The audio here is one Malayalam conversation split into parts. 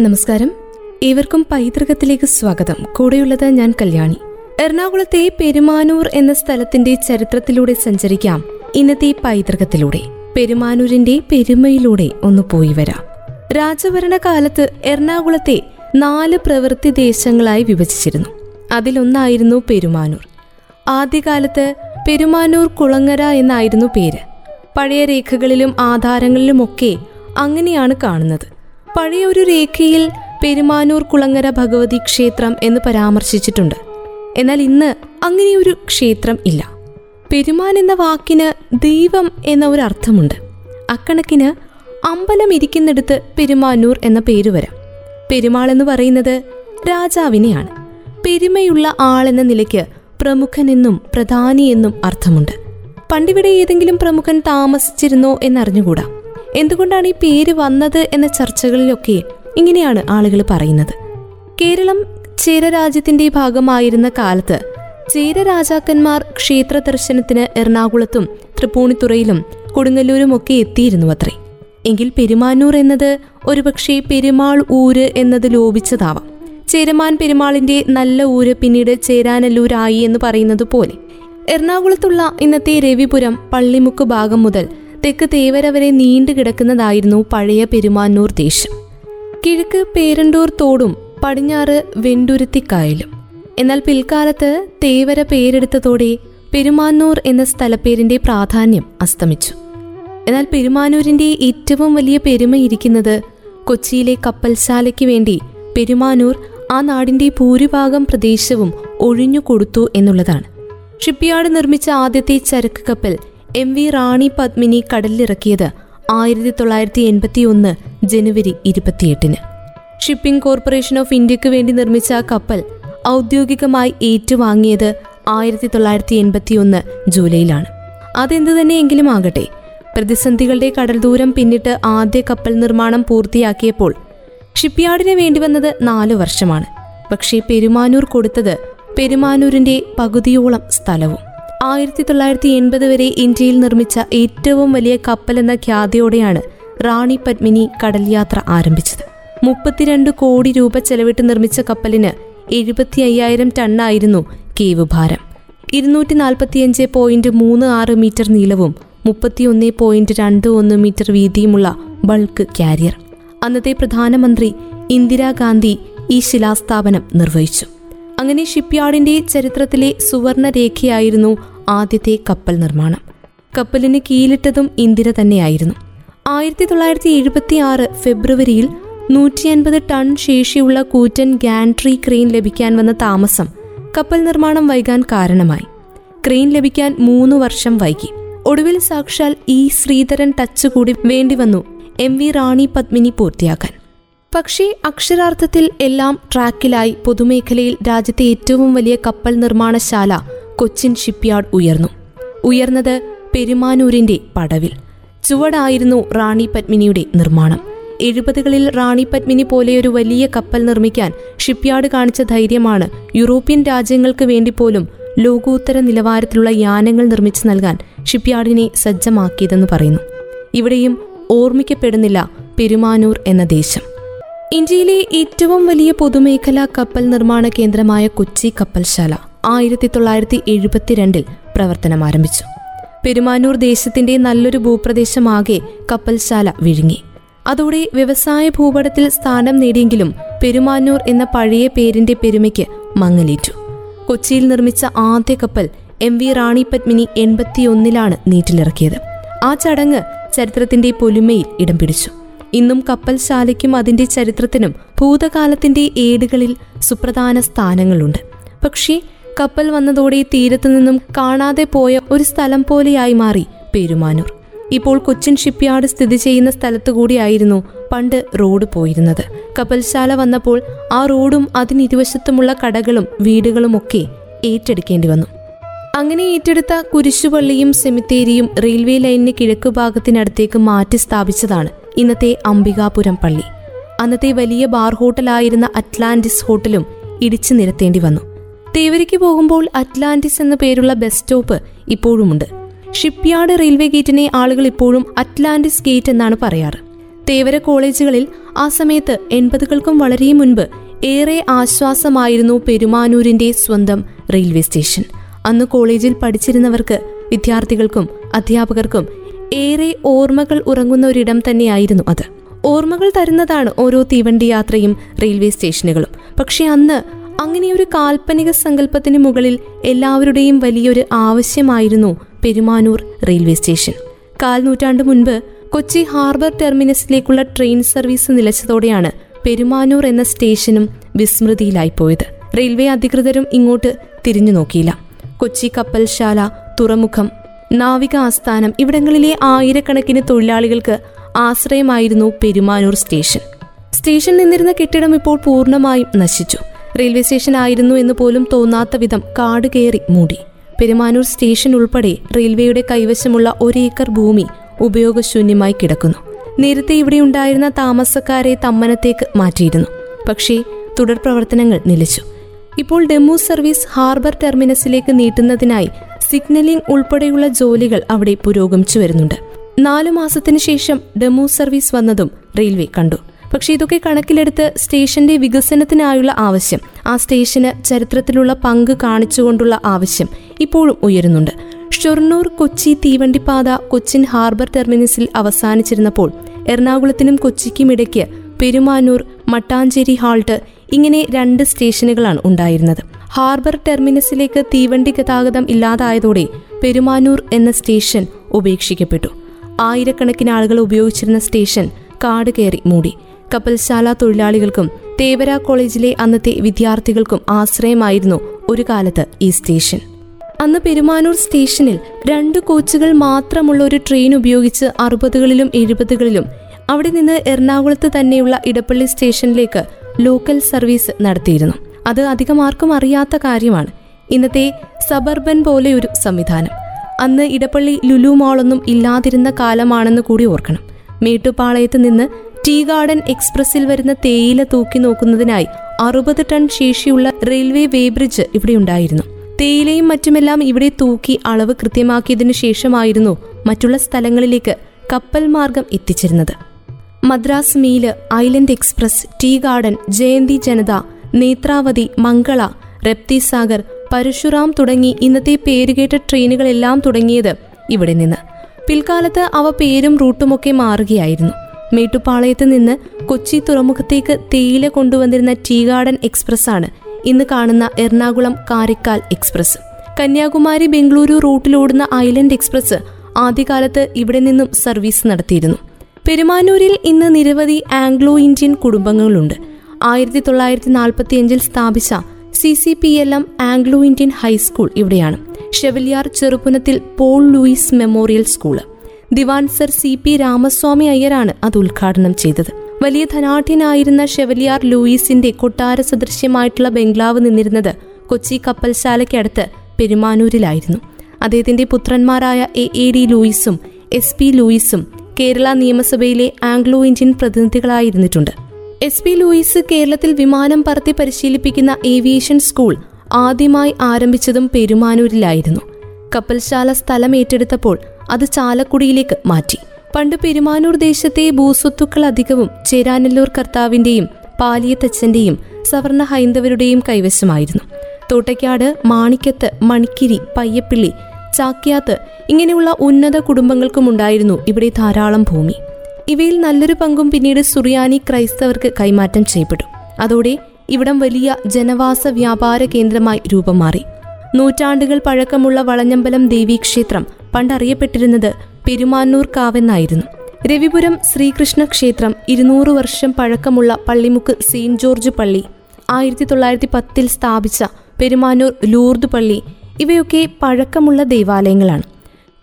നമസ്കാരം. ഏവർക്കും പൈതൃകത്തിലേക്ക് സ്വാഗതം. കൂടെയുള്ളത് ഞാൻ കല്യാണി. എറണാകുളത്തെ പെരുമാനൂർ എന്ന സ്ഥലത്തിന്റെ ചരിത്രത്തിലൂടെ സഞ്ചരിക്കാം ഇന്നത്തെ പൈതൃകത്തിലൂടെ. പെരുമാനൂരിന്റെ പെരുമയിലൂടെ ഒന്ന് പോയി വരാം. രാജഭരണകാലത്ത് എറണാകുളത്തെ നാല് പ്രവൃത്തി ദേശങ്ങളായി വിഭജിച്ചിരുന്നു. അതിലൊന്നായിരുന്നു പെരുമാനൂർ. ആദ്യകാലത്ത് പെരുമാനൂർ കുളങ്ങര എന്നായിരുന്നു പേര്. പഴയ രേഖകളിലും ആധാരങ്ങളിലുമൊക്കെ അങ്ങനെയാണ് കാണുന്നത്. പഴയ ഒരു രേഖയിൽ പെരുമാനൂർ കുളങ്ങര ഭഗവതി ക്ഷേത്രം എന്ന് പരാമർശിച്ചിട്ടുണ്ട്. എന്നാൽ ഇന്ന് അങ്ങനെയൊരു ക്ഷേത്രം ഇല്ല. പെരുമാൻ എന്ന വാക്കിന് ദൈവം എന്ന ഒരു അർത്ഥമുണ്ട്. അക്കണക്കിന് അമ്പലം ഇരിക്കുന്നിടത്ത് പെരുമാനൂർ എന്ന പേര് വരാം. പെരുമാൾ എന്ന് പറയുന്നത് രാജാവിനെയാണ്. പെരുമയുള്ള എന്ന നിലയ്ക്ക് പ്രമുഖനെന്നും പ്രധാനി എന്നും അർത്ഥമുണ്ട്. പണ്ടിവിടെ ഏതെങ്കിലും പ്രമുഖൻ താമസിച്ചിരുന്നോ എന്നറിഞ്ഞുകൂടാ. എന്തുകൊണ്ടാണ് ഈ പേര് വന്നത് എന്ന ചർച്ചകളിലൊക്കെ ഇങ്ങനെയാണ് ആളുകൾ പറയുന്നത്. കേരളം ചേരരാജ്യത്തിന്റെ ഭാഗമായിരുന്ന കാലത്ത് ചേരരാജാക്കന്മാർ ക്ഷേത്ര ദർശനത്തിന് എറണാകുളത്തും തൃപ്പൂണിത്തുറയിലും കൊടുങ്ങല്ലൂരും ഒക്കെ എത്തിയിരുന്നു അത്രേ എങ്കിൽ പെരുമാനൂർ എന്നത് ഒരുപക്ഷെ പെരുമാൾ ഊര് എന്നത് ലോപിച്ചതാവാം. ചേരമാൻ പെരുമാളിന്റെ നല്ല ഊര് പിന്നീട് ചേരാനല്ലൂരായി എന്ന് പറയുന്നത് പോലെ. എറണാകുളത്തുള്ള ഇന്നത്തെ രവിപുരം പള്ളിമുക്ക് ഭാഗം മുതൽ തെക്ക് തേവര വരെ നീണ്ടു കിടക്കുന്നതായിരുന്നു പഴയ പെരുമാന്നൂർ ദേശം. കിഴക്ക് പേരണ്ടൂർ തോടും പടിഞ്ഞാറ് വെണ്ടുരുത്തിക്കായലും. എന്നാൽ പിൽക്കാലത്ത് തേവര പേരെടുത്തതോടെ പെരുമാന്നൂർ എന്ന സ്ഥലപ്പേരിന്റെ പ്രാധാന്യം അസ്തമിച്ചു. എന്നാൽ പെരുമാനൂരിന്റെ ഏറ്റവും വലിയ പെരുമയിരിക്കുന്നത് കൊച്ചിയിലെ കപ്പൽശാലയ്ക്ക് വേണ്ടി പെരുമാനൂർ ആ നാടിന്റെ ഭൂരിഭാഗം പ്രദേശവും ഒഴിഞ്ഞു കൊടുത്തു എന്നുള്ളതാണ്. ഷിപ്പ്യാർഡ് നിർമ്മിച്ച ആദ്യത്തെ ചരക്ക് കപ്പൽ എം വി റാണി പത്മിനി കടലിലിറക്കിയത് ആയിരത്തി തൊള്ളായിരത്തി എൺപത്തി ഒന്ന് ജനുവരി ഇരുപത്തിയെട്ടിന്. ഷിപ്പിംഗ് കോർപ്പറേഷൻ ഓഫ് ഇന്ത്യയ്ക്ക് വേണ്ടി നിർമ്മിച്ച കപ്പൽ ഔദ്യോഗികമായി ഏറ്റുവാങ്ങിയത് ആയിരത്തി തൊള്ളായിരത്തി എൺപത്തി ഒന്ന് ജൂലൈയിലാണ്. അതെന്തു തന്നെയെങ്കിലും ആകട്ടെ പ്രതിസന്ധികളുടെ കടൽ ദൂരം പിന്നിട്ട് ആദ്യ കപ്പൽ നിർമ്മാണം പൂർത്തിയാക്കിയപ്പോൾ ഷിപ്പ്യാർഡിന് വേണ്ടി വന്നത് നാലു വർഷമാണ്. പക്ഷേ പെരുമാനൂർ കൊടുത്തത് പെരുമാനൂരിന്റെ പകുതിയോളം സ്ഥലവും. ആയിരത്തി തൊള്ളായിരത്തി എൺപത് വരെ ഇന്ത്യയിൽ നിർമ്മിച്ച ഏറ്റവും വലിയ കപ്പൽ എന്ന ഖ്യാതിയോടെയാണ് റാണി പത്മിനി കടൽ യാത്ര ആരംഭിച്ചത്. മുപ്പത്തിരണ്ട് കോടി രൂപ ചെലവിട്ട് നിർമ്മിച്ച കപ്പലിന് എഴുപത്തി അയ്യായിരം ടണ്ണായിരുന്നു കേവ് ഭാരം. ഇരുന്നൂറ്റി നാൽപ്പത്തിയഞ്ച് പോയിന്റ് മൂന്ന് ആറ് മീറ്റർ നീളവും മുപ്പത്തിയൊന്ന് പോയിന്റ് രണ്ട് ഒന്ന് മീറ്റർ വീതിയുമുള്ള ബൾക്ക് കാരിയർ. അന്നത്തെ പ്രധാനമന്ത്രി ഇന്ദിരാഗാന്ധി ഈ ശിലാസ്ഥാപനം നിർവഹിച്ചു. അങ്ങനെ ഷിപ്പ്യാർഡിന്റെ ചരിത്രത്തിലെ സുവർണ രേഖയായിരുന്നു ആദ്യത്തെ കപ്പൽ നിർമ്മാണം. കപ്പലിന് കീലിട്ടതും ഇന്ദിര തന്നെയായിരുന്നു. ആയിരത്തി തൊള്ളായിരത്തി എഴുപത്തി ആറ് ഫെബ്രുവരിയിൽ നൂറ്റി അൻപത് ടൺ ശേഷിയുള്ള കൂറ്റൻ ഗാൻട്രി ക്രെയിൻ ലഭിക്കാൻ വന്ന താമസം കപ്പൽ നിർമ്മാണം വൈകാൻ കാരണമായി. ക്രെയിൻ ലഭിക്കാൻ മൂന്ന് വർഷം വൈകി. ഒടുവിൽ സാക്ഷാൽ ഇ ശ്രീധരൻ ടച്ച് കൂടി വേണ്ടിവന്നു. എം വി റാണി പത്മിനി പൂർത്തിയാക്കാൻ. പക്ഷേ അക്ഷരാർത്ഥത്തിൽ എല്ലാം ട്രാക്കിലായി പൊതുമേഖലയിൽ രാജ്യത്തെ ഏറ്റവും വലിയ കപ്പൽ നിർമ്മാണശാല കൊച്ചിൻ ഷിപ്പ്യാർഡ് ഉയർന്നു. ഉയർന്നത് പെരുമാനൂരിന്റെ പടവിൽ. ചുവടായിരുന്നു റാണി പത്മിനിയുടെ നിർമ്മാണം. എഴുപതുകളിൽ റാണി പത്മിനി പോലെയൊരു വലിയ കപ്പൽ നിർമ്മിക്കാൻ ഷിപ്പ്യാർഡ് കാണിച്ച ധൈര്യമാണ് യൂറോപ്യൻ രാജ്യങ്ങൾക്ക് വേണ്ടി പോലും ലോകോത്തര നിലവാരത്തിലുള്ള യാനങ്ങൾ നിർമ്മിച്ചു നൽകാൻ ഷിപ്പ്യാർഡിനെ സജ്ജമാക്കിയതെന്ന് പറയുന്നു. ഇവിടെയും ഓർമ്മിക്കപ്പെടുന്നില്ല പെരുമാനൂർ എന്ന ദേശം. ഇന്ത്യയിലെ ഏറ്റവും വലിയ പൊതുമേഖലാ കപ്പൽ നിർമ്മാണ കേന്ദ്രമായ കൊച്ചി കപ്പൽശാല ആയിരത്തി തൊള്ളായിരത്തി എഴുപത്തിരണ്ടിൽ പ്രവർത്തനം ആരംഭിച്ചു. പെരുമാനൂർ ദേശത്തിന്റെ നല്ലൊരു ഭൂപ്രദേശമാകെ കപ്പൽശാല വിഴുങ്ങി. അതോടെ വ്യവസായ ഭൂപടത്തിൽ സ്ഥാനം നേടിയെങ്കിലും പെരുമാനൂർ എന്ന പഴയ പേരിന്റെ പെരുമയ്ക്ക് മങ്ങലേറ്റു. കൊച്ചിയിൽ നിർമ്മിച്ച ആദ്യ കപ്പൽ എം വി റാണി പത്മിനി എൺപത്തിയൊന്നിലാണ് നീറ്റിലിറക്കിയത്. ആ ചടങ്ങ് ചരിത്രത്തിന്റെ പൊലിമയിൽ ഇടം പിടിച്ചു. ഇന്നും കപ്പൽശാലയ്ക്കും അതിന്റെ ചരിത്രത്തിനും ഭൂതകാലത്തിന്റെ ഏടുകളിൽ സുപ്രധാന സ്ഥാനങ്ങളുണ്ട്. പക്ഷേ കപ്പൽ വന്നതോടെ തീരത്തു നിന്നും കാണാതെ പോയ ഒരു സ്ഥലം പോലെയായി മാറി പെരുമാനൂർ. ഇപ്പോൾ കൊച്ചിൻ ഷിപ്പ്യാർഡ് സ്ഥിതി ചെയ്യുന്ന സ്ഥലത്തു കൂടിയായിരുന്നു പണ്ട് റോഡ് പോയിരുന്നത്. കപ്പൽശാല വന്നപ്പോൾ ആ റോഡും അതിനിരുവശത്തുമുള്ള കടകളും വീടുകളുമൊക്കെ ഏറ്റെടുക്കേണ്ടി വന്നു. അങ്ങനെ ഏറ്റെടുത്ത കുരിശുപള്ളിയും സെമിത്തേരിയും റെയിൽവേ ലൈനിന് കിഴക്കുഭാഗത്തിനടുത്തേക്ക് മാറ്റി സ്ഥാപിച്ചതാണ് ഇന്നത്തെ അംബികാപുരം പള്ളി. അന്നത്തെ വലിയ ബാർ ഹോട്ടലായിരുന്ന അറ്റ്ലാന്റിസ് ഹോട്ടലും ഇടിച്ചു നിരത്തേണ്ടി വന്നു. തേവരിക്ക് പോകുമ്പോൾ അറ്റ്ലാന്റിസ് എന്ന പേരുള്ള ബസ് സ്റ്റോപ്പ് ഇപ്പോഴുമുണ്ട്. ഷിപ്പ്യാർഡ് റെയിൽവേ ഗേറ്റിനെ ആളുകൾ ഇപ്പോഴും അറ്റ്ലാന്റിസ് ഗേറ്റ് എന്നാണ് പറയാറ്. തേവര കോളേജുകളിൽ ആ സമയത്ത് എൺപതുകൾക്കും വളരെ മുൻപ് ഏറെ ആശ്വാസമായിരുന്നു പെരുമാനൂരിന്റെ സ്വന്തം റെയിൽവേ സ്റ്റേഷൻ. അന്ന് കോളേജിൽ പഠിച്ചിരുന്നവർക്ക് വിദ്യാർത്ഥികൾക്കും അധ്യാപകർക്കും ഏറെ ഓർമ്മകൾ ഉറങ്ങുന്ന ഒരിടം തന്നെയായിരുന്നു അത്. ഓർമ്മകൾ തരുന്നതാണ് ഓരോ തീവണ്ടി യാത്രയും റെയിൽവേ സ്റ്റേഷനുകളും. പക്ഷെ അന്ന് അങ്ങനെയൊരു കാൽപ്പനിക സങ്കല്പത്തിന് മുകളിൽ എല്ലാവരുടെയും വലിയൊരു ആവശ്യമായിരുന്നു പെരുമാനൂർ റെയിൽവേ സ്റ്റേഷൻ. കാൽനൂറ്റാണ്ട് മുൻപ് കൊച്ചി ഹാർബർ ടെർമിനസിലേക്കുള്ള ട്രെയിൻ സർവീസ് നിലച്ചതോടെയാണ് പെരുമാനൂർ എന്ന സ്റ്റേഷനും വിസ്മൃതിയിലായിപ്പോയത്. റെയിൽവേ അധികൃതരും ഇങ്ങോട്ട് തിരിഞ്ഞു നോക്കിയില്ല കൊച്ചി കപ്പൽശാല തുറമുഖം നാവിക ആസ്ഥാനം ഇവിടങ്ങളിലെ ആയിരക്കണക്കിന് തൊഴിലാളികൾക്ക് ആശ്രയമായിരുന്നു പെരുമാനൂർ സ്റ്റേഷൻ. സ്റ്റേഷൻ നിന്നിരുന്ന കെട്ടിടം ഇപ്പോൾ പൂർണമായും നശിച്ചു. റെയിൽവേ സ്റ്റേഷൻ ആയിരുന്നു എന്ന് പോലും തോന്നാത്ത വിധം കാട് കയറി മൂടി. പെരുമാനൂർ സ്റ്റേഷൻ ഉൾപ്പെടെ റെയിൽവേയുടെ കൈവശമുള്ള ഒരേക്കർ ഭൂമി ഉപയോഗശൂന്യമായി കിടക്കുന്നു. നേരത്തെ ഇവിടെ ഉണ്ടായിരുന്ന താമസക്കാരെ തമ്മനത്തേക്ക് മാറ്റിയിരുന്നു. പക്ഷേ തുടർ പ്രവർത്തനങ്ങൾ നിലച്ചു. ഇപ്പോൾ ഡെമു സർവീസ് ഹാർബർ ടെർമിനസിലേക്ക് നീട്ടുന്നതിനായി സിഗ്നലിംഗ് ഉൾപ്പെടെയുള്ള ജോലികൾ അവിടെ പുരോഗമിച്ചു വരുന്നുണ്ട്. നാലു മാസത്തിനു ശേഷം ഡെമു സർവീസ് വന്നതും റെയിൽവേ കണ്ടു. പക്ഷെ ഇതൊക്കെ കണക്കിലെടുത്ത് സ്റ്റേഷന്റെ വികസനത്തിനായുള്ള ആവശ്യം ആ സ്റ്റേഷന് ചരിത്രത്തിലുള്ള പങ്ക് കാണിച്ചുകൊണ്ടുള്ള ആവശ്യം ഇപ്പോഴും ഉയരുന്നുണ്ട്. ഷൊർണൂർ കൊച്ചി തീവണ്ടിപ്പാത കൊച്ചിൻ ഹാർബർ ടെർമിനസിൽ അവസാനിച്ചിരുന്നപ്പോൾ എറണാകുളത്തിനും കൊച്ചിക്കും ഇടയ്ക്ക് പെരുമാനൂർ മട്ടാഞ്ചേരി ഹാൾട്ട് ഇങ്ങനെ രണ്ട് സ്റ്റേഷനുകളാണ് ഉണ്ടായിരുന്നത്. ഹാർബർ ടെർമിനസിലേക്ക് തീവണ്ടി ഗതാഗതം ഇല്ലാതായതോടെ പെരുമാനൂർ എന്ന സ്റ്റേഷൻ ഉപേക്ഷിക്കപ്പെട്ടു. ആയിരക്കണക്കിന് ആളുകൾ ഉപയോഗിച്ചിരുന്ന സ്റ്റേഷൻ കാട് കയറി മൂടി. കപ്പൽശാല തൊഴിലാളികൾക്കും തേവര കോളേജിലെ അന്നത്തെ വിദ്യാർത്ഥികൾക്കും ആശ്രയമായിരുന്നു ഒരു കാലത്ത് ഈ സ്റ്റേഷൻ. അന്ന് പെരുമാനൂർ സ്റ്റേഷനിൽ രണ്ട് കോച്ചുകൾ മാത്രമുള്ള ഒരു ട്രെയിൻ ഉപയോഗിച്ച് അറുപതുകളിലും എഴുപതുകളിലും അവിടെ നിന്ന് എറണാകുളത്ത് തന്നെയുള്ള ഇടപ്പള്ളി സ്റ്റേഷനിലേക്ക് ലോക്കൽ സർവീസ് നടത്തിയിരുന്നു. അത് അധികം ആർക്കും അറിയാത്ത കാര്യമാണ്. ഇന്നത്തെ സബർബൻ പോലെയൊരു സംവിധാനം. അന്ന് ഇടപ്പള്ളി ലുലു മാളൊന്നും ഇല്ലാതിരുന്ന കാലമാണെന്ന് കൂടി ഓർക്കണം. മേട്ടുപാളയത്ത് നിന്ന് ടീ ഗാർഡൻ എക്സ്പ്രസിൽ വരുന്ന തേയില തൂക്കി നോക്കുന്നതിനായി അറുപത് ടൺ ശേഷിയുള്ള റെയിൽവേ വേബ്രിഡ്ജ് ഇവിടെ ഉണ്ടായിരുന്നു. തേയിലയും മറ്റുമെല്ലാം ഇവിടെ തൂക്കി അളവ് കൃത്യമാക്കിയതിനു ശേഷമായിരുന്നു മറ്റുള്ള സ്ഥലങ്ങളിലേക്ക് കപ്പൽ മാർഗം എത്തിച്ചിരുന്നത് Madras mail island express tea garden Jayanti Janata Netravati Mangala Rapti Sagar Parashuram തുടങ്ങി ഇന്നത്തെ പേരുകേട്ട ട്രെയിനുകളെല്ലാം തുടങ്ങിയത് ഇവിടെ നിന്ന്. പിൽക്കാലത്ത് അവ പേരും റൂട്ടുമൊക്കെ മാറുകയായിരുന്നു. മേട്ടുപ്പാളയത്ത് നിന്ന് കൊച്ചി തുറമുഖത്തേക്ക് തേയില കൊണ്ടുവന്നിരുന്ന ടീ ഗാർഡൻ എക്സ്പ്രസ്സാണ് ഇന്ന് കാണുന്ന എറണാകുളം കാരിക്കാൽ എക്സ്പ്രസ്. കന്യാകുമാരി ബംഗളൂരു റൂട്ടിലോടുന്ന ഐലൻഡ് എക്സ്പ്രസ് ആദ്യകാലത്ത് ഇവിടെ നിന്നും സർവീസ് നടത്തിയിരുന്നു. പെരുമാനൂരിൽ ഇന്ന് നിരവധി ആംഗ്ലോ ഇന്ത്യൻ കുടുംബങ്ങളുണ്ട്. ആയിരത്തി തൊള്ളായിരത്തി നാൽപ്പത്തിയഞ്ചിൽ സ്ഥാപിച്ച C C P L M Anglo Indian high school ഇവിടെയാണ്. Chevalier Cheruppunathil Paul Louis memorial school. Diwan sir C P Ramaswamy അയ്യരാണ് അത് ഉദ്ഘാടനം ചെയ്തത്. വലിയ ധനാഠ്യനായിരുന്ന ഷെവലിയാർ ലൂയിസിന്റെ കൊട്ടാര സദൃശ്യമായിട്ടുള്ള ബംഗ്ലാവ് നിന്നിരുന്നത് കൊച്ചി കപ്പൽശാലയ്ക്കടുത്ത് പെരുമാനൂരിലായിരുന്നു. അദ്ദേഹത്തിന്റെ പുത്രന്മാരായ എ എ ഡി ലൂയിസും എസ് പി ലൂയിസും കേരള നിയമസഭയിലെ ആംഗ്ലോ ഇന്ത്യൻ പ്രതിനിധികളായിരുന്നിട്ടുണ്ട്. എസ് പി ലൂയിസ് കേരളത്തിൽ വിമാനം പറത്തി പരിശീലിപ്പിക്കുന്ന ഏവിയേഷൻ സ്കൂൾ ആദ്യമായി ആരംഭിച്ചതും പെരുമാനൂരിലായിരുന്നു. കപ്പൽശാല സ്ഥലം ഏറ്റെടുത്തപ്പോൾ അത് ചാലക്കുടിയിലേക്ക് മാറ്റി. പണ്ട് പെരുമാനൂർ ദേശത്തെ ഭൂസ്വത്തുക്കൾ അധികവും ചേരാനല്ലൂർ കർത്താവിന്റെയും പാലിയത്തച്ഛന്റെയും സവർണ ഹൈന്ദവരുടെയും കൈവശമായിരുന്നു. തോട്ടയ്ക്കാട് മാണിക്കത്ത് മണിക്കിരി പയ്യപ്പിള്ളി ചാക്യാത്ത് ഇങ്ങനെയുള്ള ഉന്നത കുടുംബങ്ങൾക്കുമുണ്ടായിരുന്നു ഇവിടെ ധാരാളം ഭൂമി. ഇവയിൽ നല്ലൊരു പങ്കും പിന്നീട് സുറിയാനി ക്രൈസ്തവർക്ക് കൈമാറ്റം ചെയ്യപ്പെട്ടു. അതോടെ ഇവിടം വലിയ ജനവാസ വ്യാപാര കേന്ദ്രമായി രൂപം മാറി. നൂറ്റാണ്ടുകൾ പഴക്കമുള്ള വളഞ്ഞമ്പലം ദേവീക്ഷേത്രം പണ്ടറിയപ്പെട്ടിരുന്നത് പെരുമാന്നൂർ കാവെന്നായിരുന്നു. രവിപുരം ശ്രീകൃഷ്ണ ക്ഷേത്രം ഇരുന്നൂറ് വർഷം പഴക്കമുള്ള പള്ളിമുക്ക് സെയിന്റ് ജോർജ് പള്ളി ആയിരത്തി തൊള്ളായിരത്തി പത്തിൽ സ്ഥാപിച്ച പെരുമാനൂർ ലൂർദ് പള്ളി ഇവയൊക്കെ പഴക്കമുള്ള ദേവാലയങ്ങളാണ്.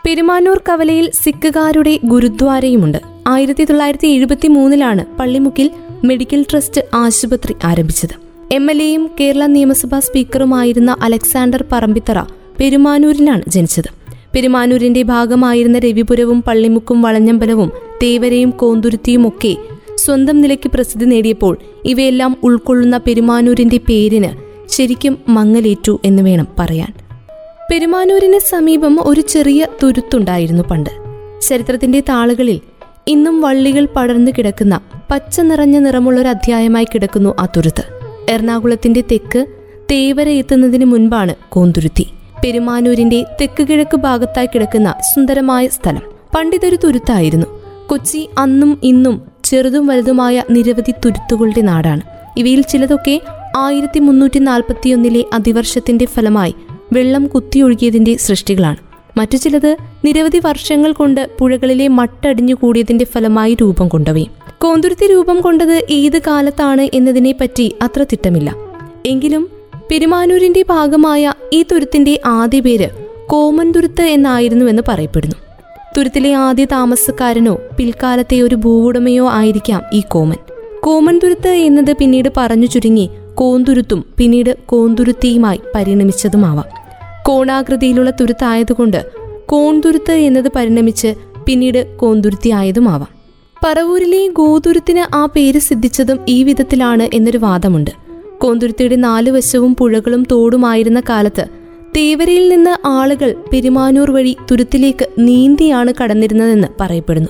പെരുമാനൂർ കവലയിൽ സിഖുകാരുടെ ഗുരുദ്വാരയുമുണ്ട്. ആയിരത്തി തൊള്ളായിരത്തി എഴുപത്തി മൂന്നിലാണ് പള്ളിമുക്കിൽ മെഡിക്കൽ ട്രസ്റ്റ് ആശുപത്രി ആരംഭിച്ചത്. എം എൽ എയും കേരള നിയമസഭാ സ്പീക്കറുമായിരുന്ന അലക്സാണ്ടർ പറമ്പിത്തറ പെരുമാനൂരിലാണ് ജനിച്ചത്. പെരുമാനൂരിന്റെ ഭാഗമായിരുന്ന രവിപുരവും പള്ളിമുക്കും വളഞ്ഞമ്പലവും തേവരയും കോന്തുരുത്തിയും ഒക്കെ സ്വന്തം നിലയ്ക്ക് പ്രസിദ്ധി നേടിയപ്പോൾ ഇവയെല്ലാം ഉൾക്കൊള്ളുന്ന പെരുമാനൂരിന്റെ പേരിന് ശരിക്കും മങ്ങലേറ്റു എന്ന് വേണം പറയാൻ. പെരുമാനൂരിന് സമീപം ഒരു ചെറിയ തുരുത്തുണ്ടായിരുന്നു പണ്ട്. ചരിത്രത്തിന്റെ താളുകളിൽ ഇന്നും വള്ളികൾ പടർന്നു കിടക്കുന്ന പച്ച നിറഞ്ഞ നിറമുള്ളൊരു അധ്യായമായി കിടക്കുന്നു ആ തുരുത്ത്. എറണാകുളത്തിന്റെ തെക്ക് തേവര എത്തുന്നതിന് മുൻപാണ് കോന്തുരുത്തി. പെരുമാനൂരിന്റെ തെക്ക് കിഴക്ക് ഭാഗത്തായി കിടക്കുന്ന സുന്ദരമായ സ്ഥലം. പണ്ടിതൊരു തുരുത്തായിരുന്നു. കൊച്ചി അന്നും ഇന്നും ചെറുതും വലുതുമായ നിരവധി തുരുത്തുകളുടെ നാടാണ്. ഇവയിൽ ചിലതൊക്കെ ആയിരത്തി മുന്നൂറ്റി നാൽപ്പത്തിയൊന്നിലെ അതിവർഷത്തിന്റെ ഫലമായി വെള്ളം കുത്തിയൊഴുകിയതിന്റെ സൃഷ്ടികളാണ്. മറ്റു ചിലത് നിരവധി വർഷങ്ങൾ കൊണ്ട് പുഴകളിലെ മട്ടടിഞ്ഞു കൂടിയതിന്റെ ഫലമായി രൂപം കൊണ്ടവയും. കോന്തുരുത്തി രൂപം കൊണ്ടത് ഏത് കാലത്താണ് എന്നതിനെ പറ്റി അത്ര തിട്ടമില്ല. എങ്കിലും പെരുമാനൂരിന്റെ ഭാഗമായ ഈ തുരുത്തിന്റെ ആദ്യ പേര് കോമൻ തുരുത്ത് എന്നായിരുന്നുവെന്ന് പറയപ്പെടുന്നു. തുരുത്തിലെ ആദ്യ താമസക്കാരനോ പിൽക്കാലത്തെ ഒരു ഭൂവുടമയോ ആയിരിക്കാം ഈ കോമൻ. കോമൻ തുരുത്ത് എന്നത് പിന്നീട് പറഞ്ഞു ചുരുങ്ങി കോന്തുരുത്തും പിന്നീട് കോന്തുരുത്തിയുമായി പരിണമിച്ചതുമാവാം. കോണാകൃതിയിലുള്ള തുരുത്തായതുകൊണ്ട് കോൺതുരുത്ത് എന്നത് പരിണമിച്ച് പിന്നീട് കോന്തുരുത്തി ആയതുമാവാം പറവൂരിലെ ഗോതുരുത്തിന് ആ പേര് സിദ്ധിച്ചതും ഈ വിധത്തിലാണ് എന്നൊരു വാദമുണ്ട്. കോന്തുരുത്തിയുടെ നാലു വശവും പുഴകളും തോടുമായിരുന്ന കാലത്ത് തേവരയിൽ നിന്ന് ആളുകൾ പെരുമാനൂർ വഴി തുരുത്തിലേക്ക് നീന്തിയാണ് കടന്നിരുന്നതെന്ന് പറയപ്പെടുന്നു.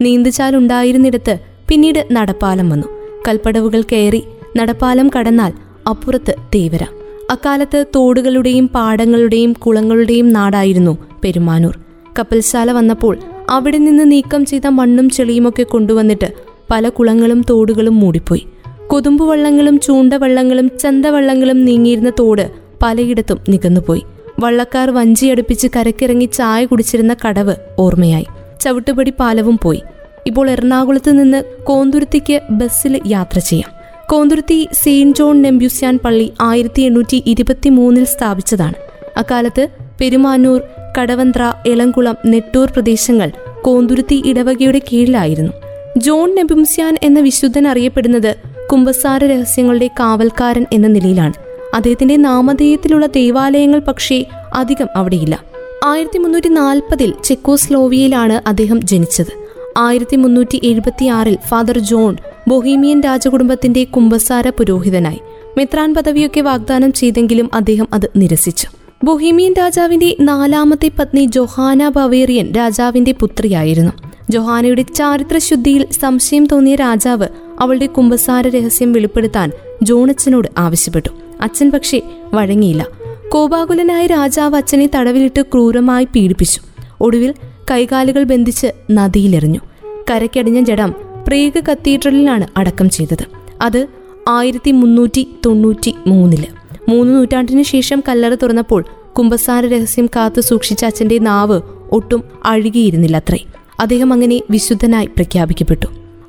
നീന്തിച്ചാലുണ്ടായിരുന്നിടത്ത് പിന്നീട് നടപ്പാലം വന്നു. കൽപ്പടവുകൾ കയറി നടപ്പാലം കടന്നാൽ അപ്പുറത്ത് തേവര. അക്കാലത്ത് തോടുകളുടെയും പാടങ്ങളുടെയും കുളങ്ങളുടെയും നാടായിരുന്നു പെരുമാനൂർ. കപ്പൽശാല വന്നപ്പോൾ അവിടെ നിന്ന് നീക്കം ചെയ്ത മണ്ണും ചെളിയുമൊക്കെ കൊണ്ടുവന്നിട്ട് പല കുളങ്ങളും തോടുകളും മൂടിപ്പോയി. കൊതുമ്പുവള്ളങ്ങളും ചൂണ്ടവള്ളങ്ങളും ചന്തവള്ളങ്ങളും നീങ്ങിയിരുന്ന തോട് പലയിടത്തും നികന്നുപോയി. വള്ളക്കാർ വഞ്ചിയടുപ്പിച്ച് കരക്കിറങ്ങി ചായ കുടിച്ചിരുന്ന കടവ് ഓർമ്മയായി. ചവിട്ടുപടി പാലവും പോയി. ഇപ്പോൾ എറണാകുളത്ത് നിന്ന് കോന്തുരുത്തിക്ക് ബസ്സിൽ യാത്ര ചെയ്യാം. കോന്തുരുത്തി സെയിന്റ് ജോൺ നെമ്പ്യൂസ്യാൻ പള്ളി ആയിരത്തി എണ്ണൂറ്റി ഇരുപത്തി മൂന്നിൽ സ്ഥാപിച്ചതാണ്. അക്കാലത്ത് പെരുമാനൂർ കടവന്ത്ര എളംകുളം നെട്ടൂർ പ്രദേശങ്ങൾ കോന്തുരുത്തി ഇടവകയുടെ കീഴിലായിരുന്നു. ജോൺ നെബുംസ്യാൻ എന്ന വിശുദ്ധൻ അറിയപ്പെടുന്നത് കുംഭസാര രഹസ്യങ്ങളുടെ കാവൽക്കാരൻ എന്ന നിലയിലാണ്. അദ്ദേഹത്തിന്റെ നാമധേയത്തിലുള്ള ദേവാലയങ്ങൾ പക്ഷേ അധികം അവിടെയില്ല. ആയിരത്തി മുന്നൂറ്റി നാൽപ്പതിൽ ചെക്കോസ്ലോവിയയിലാണ് അദ്ദേഹം ജനിച്ചത്. ആയിരത്തി മുന്നൂറ്റി എഴുപത്തിയാറിൽ ഫാദർ ജോൺ ബൊഹീമിയൻ രാജകുടുംബത്തിന്റെ കുംഭസാര പുരോഹിതനായി. മെത്രാൻ പദവിയൊക്കെ വാഗ്ദാനം ചെയ്തെങ്കിലും അദ്ദേഹം അത് നിരസിച്ചു. ബൊഹീമിയൻ രാജാവിന്റെ നാലാമത്തെ പത്നി ജൊഹാന ബവേറിയൻ രാജാവിന്റെ പുത്രിയായിരുന്നു. ജൊഹാനയുടെ ചാരിത്രശുദ്ധിയിൽ സംശയം തോന്നിയ രാജാവ് അവളുടെ കുംഭസാര രഹസ്യം വെളിപ്പെടുത്താൻ ജോണച്ചനോട് ആവശ്യപ്പെട്ടു. അച്ഛൻ പക്ഷേ വഴങ്ങിയില്ല. കോപാകുലനായ രാജാവ് അച്ഛനെ തടവിലിട്ട് ക്രൂരമായി പീഡിപ്പിച്ചു. ഒടുവിൽ കൈകാലുകൾ ബന്ധിച്ച് നദിയിലെറിഞ്ഞു. കരക്കടിഞ്ഞ ജഡം പ്രേഗ കത്തീഡ്രലിലാണ് അടക്കം ചെയ്തത്. അത് ആയിരത്തി മുന്നൂറ്റി തൊണ്ണൂറ്റി മൂന്നിൽ മൂന്ന് നൂറ്റാണ്ടിന് ശേഷം കല്ലറ തുറന്നപ്പോൾ കുംഭസാര രഹസ്യം കാത്തു സൂക്ഷിച്ച അച്ഛന്റെ നാവ് ഒട്ടും അഴുകിയിരുന്നില്ല അത്രേ അദ്ദേഹം അങ്ങനെ വിശുദ്ധനായി പ്രഖ്യാപിക്കപ്പെട്ടു.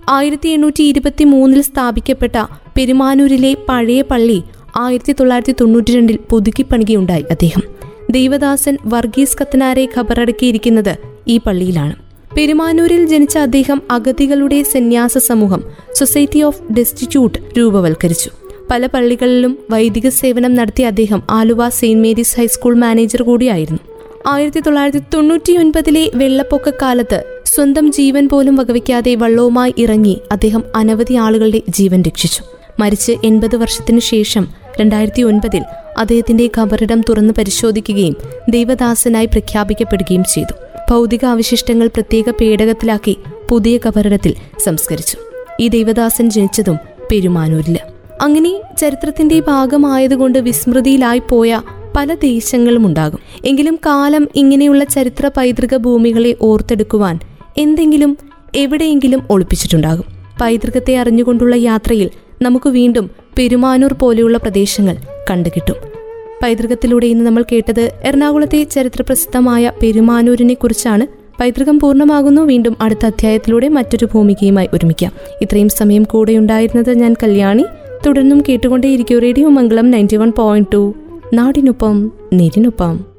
ആയിരത്തി എണ്ണൂറ്റി ഇരുപത്തി മൂന്നിൽ സ്ഥാപിക്കപ്പെട്ട പെരുമാനൂരിലെ പഴയ പള്ളി ആയിരത്തി തൊള്ളായിരത്തി തൊണ്ണൂറ്റി രണ്ടിൽ പുതുക്കിപ്പണികയുണ്ടായി അദ്ദേഹം. ദൈവദാസൻ വർഗീസ് കത്തനാരെ ഖബറടക്കിയിരിക്കുന്നത് ഈ പള്ളിയിലാണ്. പെരുമാനൂരിൽ ജനിച്ച അദ്ദേഹം അഗതികളുടെ സന്യാസ സമൂഹം സൊസൈറ്റി ഓഫ് ഡെസ്റ്റിറ്റ്യൂട്ട് രൂപവൽക്കരിച്ചു. പല പള്ളികളിലും വൈദിക സേവനം നടത്തിയ അദ്ദേഹം Aluva saint Mary's high school manager കൂടിയായിരുന്നു. ആയിരത്തി തൊള്ളായിരത്തി തൊണ്ണൂറ്റി ഒൻപതിലെ വെള്ളപ്പൊക്ക കാലത്ത് സ്വന്തം ജീവൻ പോലും വകവയ്ക്കാതെ വള്ളവുമായി ഇറങ്ങി അദ്ദേഹം അനവധി ആളുകളുടെ ജീവൻ രക്ഷിച്ചു. മരിച്ച് എൺപത് വർഷത്തിനു ശേഷം രണ്ടായിരത്തി ഒൻപതിൽ അദ്ദേഹത്തിന്റെ ഖബറിടം തുറന്ന് പരിശോധിക്കുകയും ദൈവദാസനായി പ്രഖ്യാപിക്കപ്പെടുകയും ചെയ്തു. ഭൗതിക അവശിഷ്ടങ്ങൾ പ്രത്യേക പേടകത്തിലാക്കി പുതിയ കബറിടത്തിൽ സംസ്കരിച്ചു. ഈ ദേവദാസൻ ജനിച്ചതും പെരുമാനൂരിൽ. അങ്ങനെ ചരിത്രത്തിന്റെ ഭാഗമായതുകൊണ്ട് വിസ്മൃതിയിലായി പോയ പല ദേശങ്ങളും ഉണ്ടാകും. എങ്കിലും കാലം ഇങ്ങനെയുള്ള ചരിത്ര പൈതൃക ഭൂമികളെ ഓർത്തെടുക്കുവാൻ എന്തെങ്കിലും എവിടെയെങ്കിലും ഒളിപ്പിച്ചിട്ടുണ്ടാകും. പൈതൃകത്തെ അറിഞ്ഞുകൊണ്ടുള്ള യാത്രയിൽ നമുക്ക് വീണ്ടും പെരുമാനൂർ പോലെയുള്ള പ്രദേശങ്ങൾ കണ്ടുകിട്ടും. പൈതൃകത്തിലൂടെ ഇന്ന് നമ്മൾ കേട്ടത് എറണാകുളത്തെ ചരിത്രപ്രസിദ്ധമായ പെരുമാനൂരിനെ കുറിച്ചാണ് പൈതൃകം പൂർണമാകുന്നു. വീണ്ടും അടുത്ത അധ്യായത്തിലൂടെ മറ്റൊരു ഭൂമികയുമായി ഒരുമിക്കാം. ഇത്രയും സമയം കൂടെ ഉണ്ടായിരുന്നത് ഞാൻ കല്യാണി. തുടർന്നും കേട്ടുകൊണ്ടേയിരിക്കും radio Mangalam ninety one point two. നാടിനൊപ്പം നേരിനൊപ്പം.